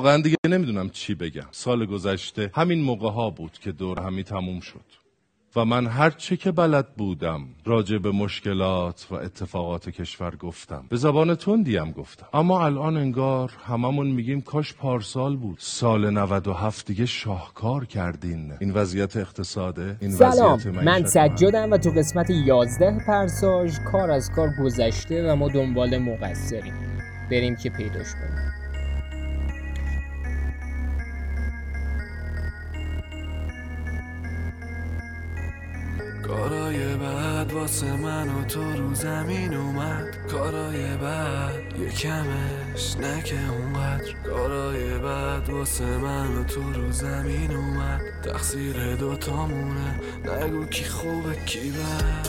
واقعا دیگه نمی‌دونم چی بگم. سال گذشته همین موقع ها بود که دور همی تموم شد. و من هر چه که بلد بودم راجع به مشکلات و اتفاقات کشور گفتم. به زبان تندیم گفتم. اما الان انگار هممون میگیم کاش پارسال بود. سال 97 دیگه شاهکار کردین. این وضعیت اقتصاده این سلام. وضعیت من سجادم و تو قسمت 11 پرساژ کار از کار گذشته و ما دنبال مقصریم. بریم که پیداش کنیم. کارای بعد واسه من و تو رو زمین اومد. کارای بعد یه کمش نکه اونقدر. کارای بعد واسه من و تو رو زمین اومد. تقصیر دوتامونه. نگو کی خوبه کی بد.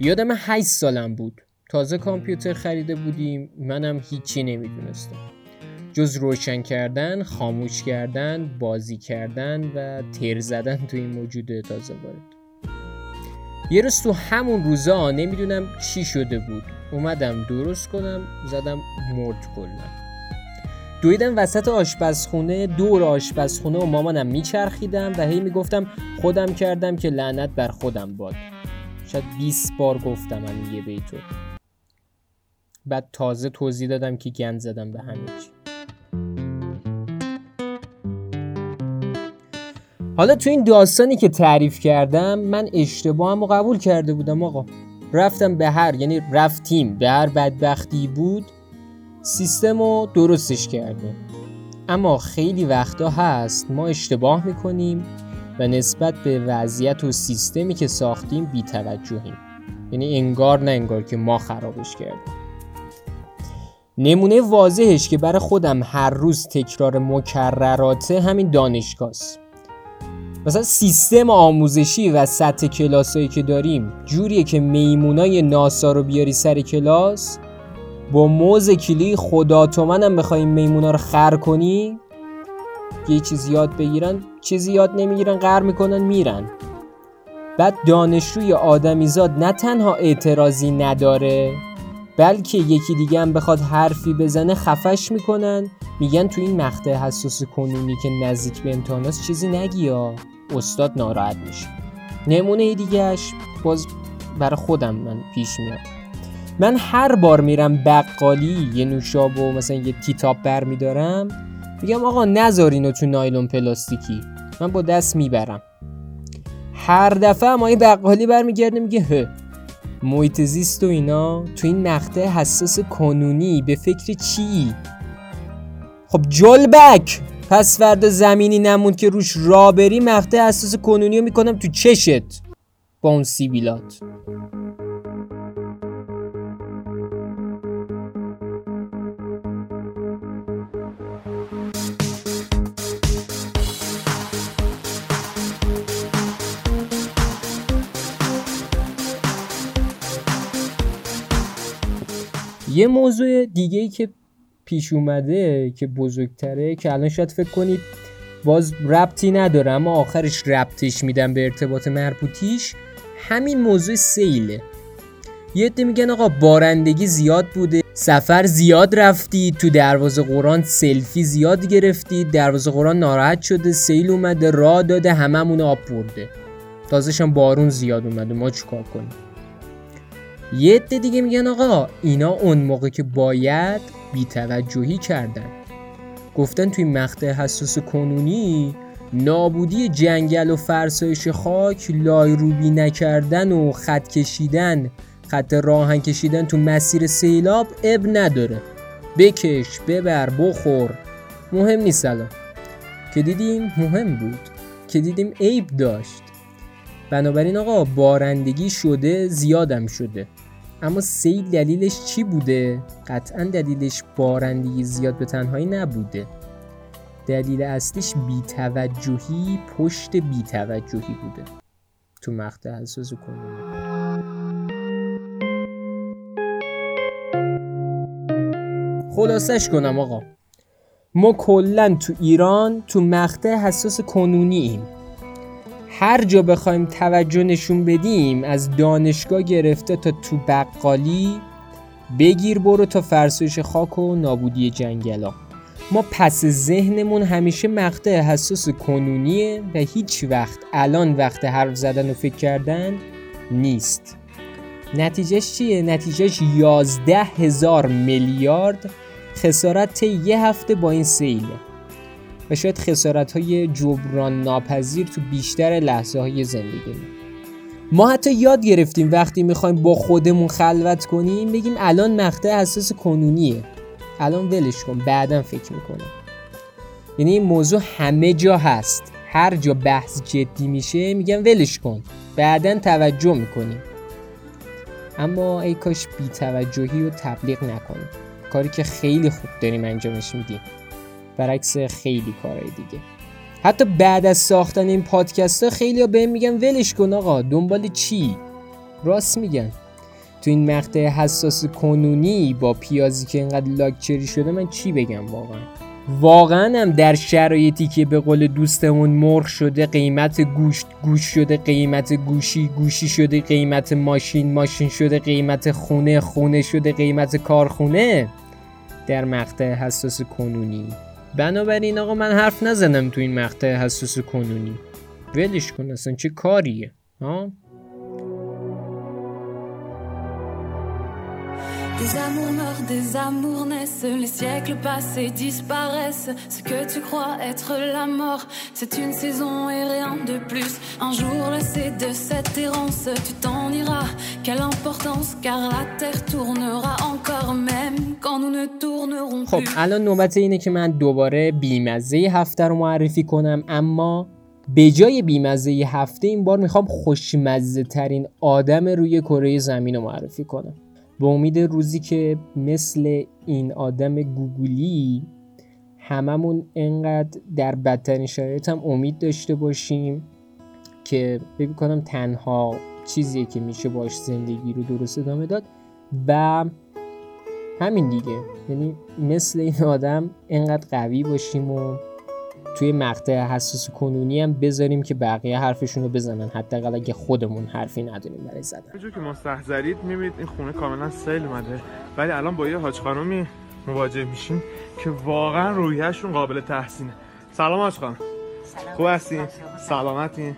یادم 8 سالم بود. تازه کامپیوتر خریده بودیم. منم هیچی نمی‌دونستم. جز روشن کردن، خاموش کردن، بازی کردن و تر زدن تو این موجود تازه وارد. یه روز تو همون روزا نمی‌دونم چی شده بود. اومدم درست کنم زدم مرد کلا. دویدم وسط آشپزخونه دور آشپزخونه و مامانم میچرخیدم و هی می‌گفتم خودم کردم که لعنت بر خودم باد. شاید 20 بار گفتم هم یه بیتو. بعد تازه توضیح دادم که گند زدم به همه چی. حالا تو این داستانی که تعریف کردم من اشتباهم رو قبول کرده بودم آقا. رفتم به هر یعنی رفتیم. به هر بدبختی بود سیستم رو درستش کردیم. اما خیلی وقتا هست ما اشتباه می‌کنیم و نسبت به وضعیت و سیستمی که ساختیم بیتوجهیم. یعنی انگار نه انگار که ما خرابش کردیم. نمونه واضحش که برای خودم هر روز تکرار مکرراته همین دانشگاهست. مثلا سیستم آموزشی و سطح کلاسایی که داریم جوریه که میمونای ناسا رو بیاری سر کلاس؟ با موز کلی خدا تو منم بخوایم میمونا رو خر کنی؟ یه چیز یاد بگیرن چیزی یاد نمی‌گیرن غر می‌کنن میرن. بعد دانشجوی آدمیزاد نه تنها اعتراضی نداره بلکه یکی دیگه هم بخواد حرفی بزنه خفش می‌کنن. میگن تو این مقطع حساس کنونی که نزدیک به امتحاناست چیزی نگی یا استاد ناراحت میشه. نمونه دیگهش باز برای خودم من پیش میاد. من هر بار میرم بقالی یه نوشابه و مثلا یه تیتاپ بر میدارم میگم آقا نذار اینو تو نایلون پلاستیکی. من با دست می‌برم. هر دفعه ما این بقالی برمیگرده میگه هه محیط زیست و اینا تو این مقطع حساس کنونی به فکر چی؟ خب جلبک پس فردا زمینی نموند که روش را بری مقطع حساس کنونی رو می‌کنم تو چشت. با اون سیبیلات. یه موضوع دیگه ای که پیش اومده که بزرگتره که الان شاید فکر کنید باز ربطی نداره اما آخرش ربطش میدم به ارتباط مربوطیش. همین موضوع سیله. یه عده میگن آقا بارندگی زیاد بوده سفر زیاد رفتی تو دروازه قرآن سلفی زیاد گرفتی دروازه قرآن ناراحت شده سیل اومده راه داده هممون آب برده. تازهش هم بارون زیاد اومده ما چیکار کنیم؟ یه عده دیگه میگن آقا اینا اون موقع که باید بیتوجهی کردن. گفتن توی مقطع حساس کنونی نابودی جنگل و فرسایش خاک لایروبی نکردن و خط کشیدن. خط راهن کشیدن تو مسیر سیلاب اب نداره. بکش ببر بخور. مهم نیست الان. که دیدیم مهم بود. که دیدیم عیب داشت. بنابراین آقا بارندگی شده زیادم شده. اما سیل دلیلش چی بوده؟ قطعا دلیلش بارندگی زیاد به تنهایی نبوده. دلیل اصلیش بیتوجهی پشت بیتوجهی بوده. تو مقطع حساس کنونی خلاصش کنم آقا. ما کلا تو ایران تو مقطع حساس کنونی ایم. هر جا بخوایم توجه نشون بدیم از دانشگاه گرفته تا تو بقالی بگیر برو تا فرسایش خاک و نابودی جنگلا. ما پس ذهنمون همیشه مقطع حساس کنونیه و هیچ وقت الان وقت حرف زدن و فکر کردن نیست. نتیجهش چیه؟ نتیجهش 11 هزار میلیارد خسارت یه هفته با این سیله. و شاید خسارت های جبران ناپذیر تو بیشتر لحظه های زندگی ما حتی یاد گرفتیم وقتی می‌خوایم با خودمون خلوت کنیم بگیم الان مقطع حساس کنونیه. الان ولش کن بعدا فکر می‌کنم یعنی این موضوع همه جا هست. هر جا بحث جدی میشه میگم ولش کن. بعدا توجه می‌کنیم. اما ای کاش بی توجهی رو تبلیغ نکنیم. کاری که خیلی خوب داریم انجامش میدیم. برعکس خیلی کارهای دیگه. حتی بعد از ساختن این پادکست ها خیلی ها بهم میگن ولش کن آقا دنبال چی؟ راست میگن. تو این مقطع حساس کنونی با پیازی که اینقدر لاکچری شده من چی بگم واقعا؟ واقعا هم در شرایطی که به قول دوستمون مرغ شده قیمت گوشت گوش شده قیمت گوشی گوشی شده قیمت ماشین ماشین شده قیمت خونه خونه شده قیمت کارخونه؟ در مقطع حساس کنونی. بنابراین آقا من حرف نزنم تو این مقطع حساس کنونی. ولش کن اصلا چه کاریه؟ ها؟ Des amours meurent, des amours naissent, les siècles passés disparaissent. Ce que tu crois être la mort, c'est une saison et rien de plus. Un jour lassé de cette errance, tu t'en iras. Quelle importance, car la terre tournera encore même quand nous ne tournerons خب plus. الان نوبت اینه که من دوباره بیمزه هفته رو معرفی کنم اما به جای بیمزه هفته این بار می‌خوام خوشمزه ترین آدم روی کره زمین رو معرفی کنم به امید روزی که مثل این آدم گوگلی هممون انقدر در بدترین شرایط هم امید داشته باشیم که فکر کنم تنها چیزیه که میشه باش زندگی رو درست ادامه داد و همین دیگه. یعنی مثل این آدم انقدر قوی باشیم و توی مقطع حساس کنونی هم بذاریم که بقیه حرفشون رو بزنن. حداقل اگه خودمون حرفی نداریم برای زدن. همونجور که مستحضرید می‌بینید این خونه کاملا سیل اومده. ولی الان با یه حاج خانومی مواجه میشیم که واقعا روحیهشون قابل تحسینه. سلام حاج خانم. خوب هستین؟ سلامتین.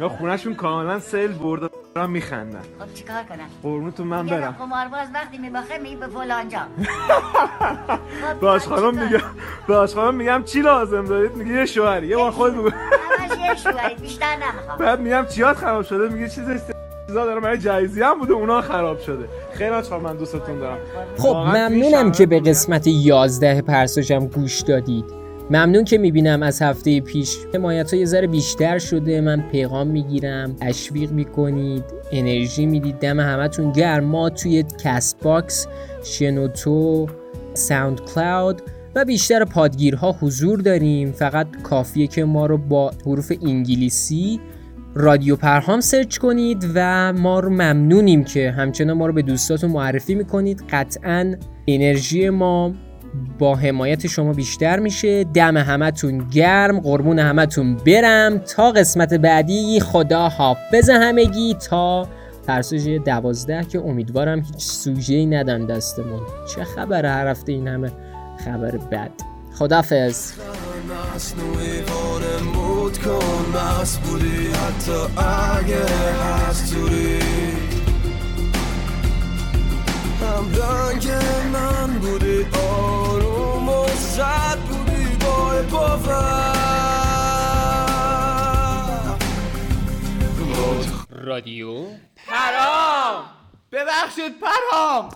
یا خونهشون کاملا سیل برده دارن میخندن خب چیکار کنم؟ قربونتون من برم. قمارباز وقتی میباخه میگه به فلان جا. خب به حاج خانم میگم به حاج خانم میگم چی لازم دارید؟ میگه یه شوهری. یه بار خود بگو. همش یه شوهری بیشتر نمی‌خوام بعد میگم چیات خراب شده؟ میگه چیز چیزا داره برای جایزی هم بوده اونا خراب شده. خیلی خانم من دوستتون دارم. خب ممنونم که به قسمت 11 پرساشم گوش دادید. ممنون که می‌بینم از هفته پیش حمایت ها یه ذره بیشتر شده. من پیغام می‌گیرم تشویق می‌کنید انرژی می‌دید. دم همتون گرم. ما توی Castbox شنوتو SoundCloud و بیشتر پادگیرها حضور داریم. فقط کافیه که ما رو با حروف انگلیسی رادیو پرهام search کنید و ما رو ممنونیم که همچنان ما رو به دوستاتون معرفی می‌کنید. قطعا انرژی ما با حمایت شما بیشتر میشه. دم همتون گرم قربون همتون برم. تا قسمت بعدی خدا حافظ همگی. تا پرسش دوازده که امیدوارم هیچ سوژه ندن دستمون. چه خبره هر هفته این همه خبر بد. وانمود کن. رادیو. پرام! ببخشید پرام!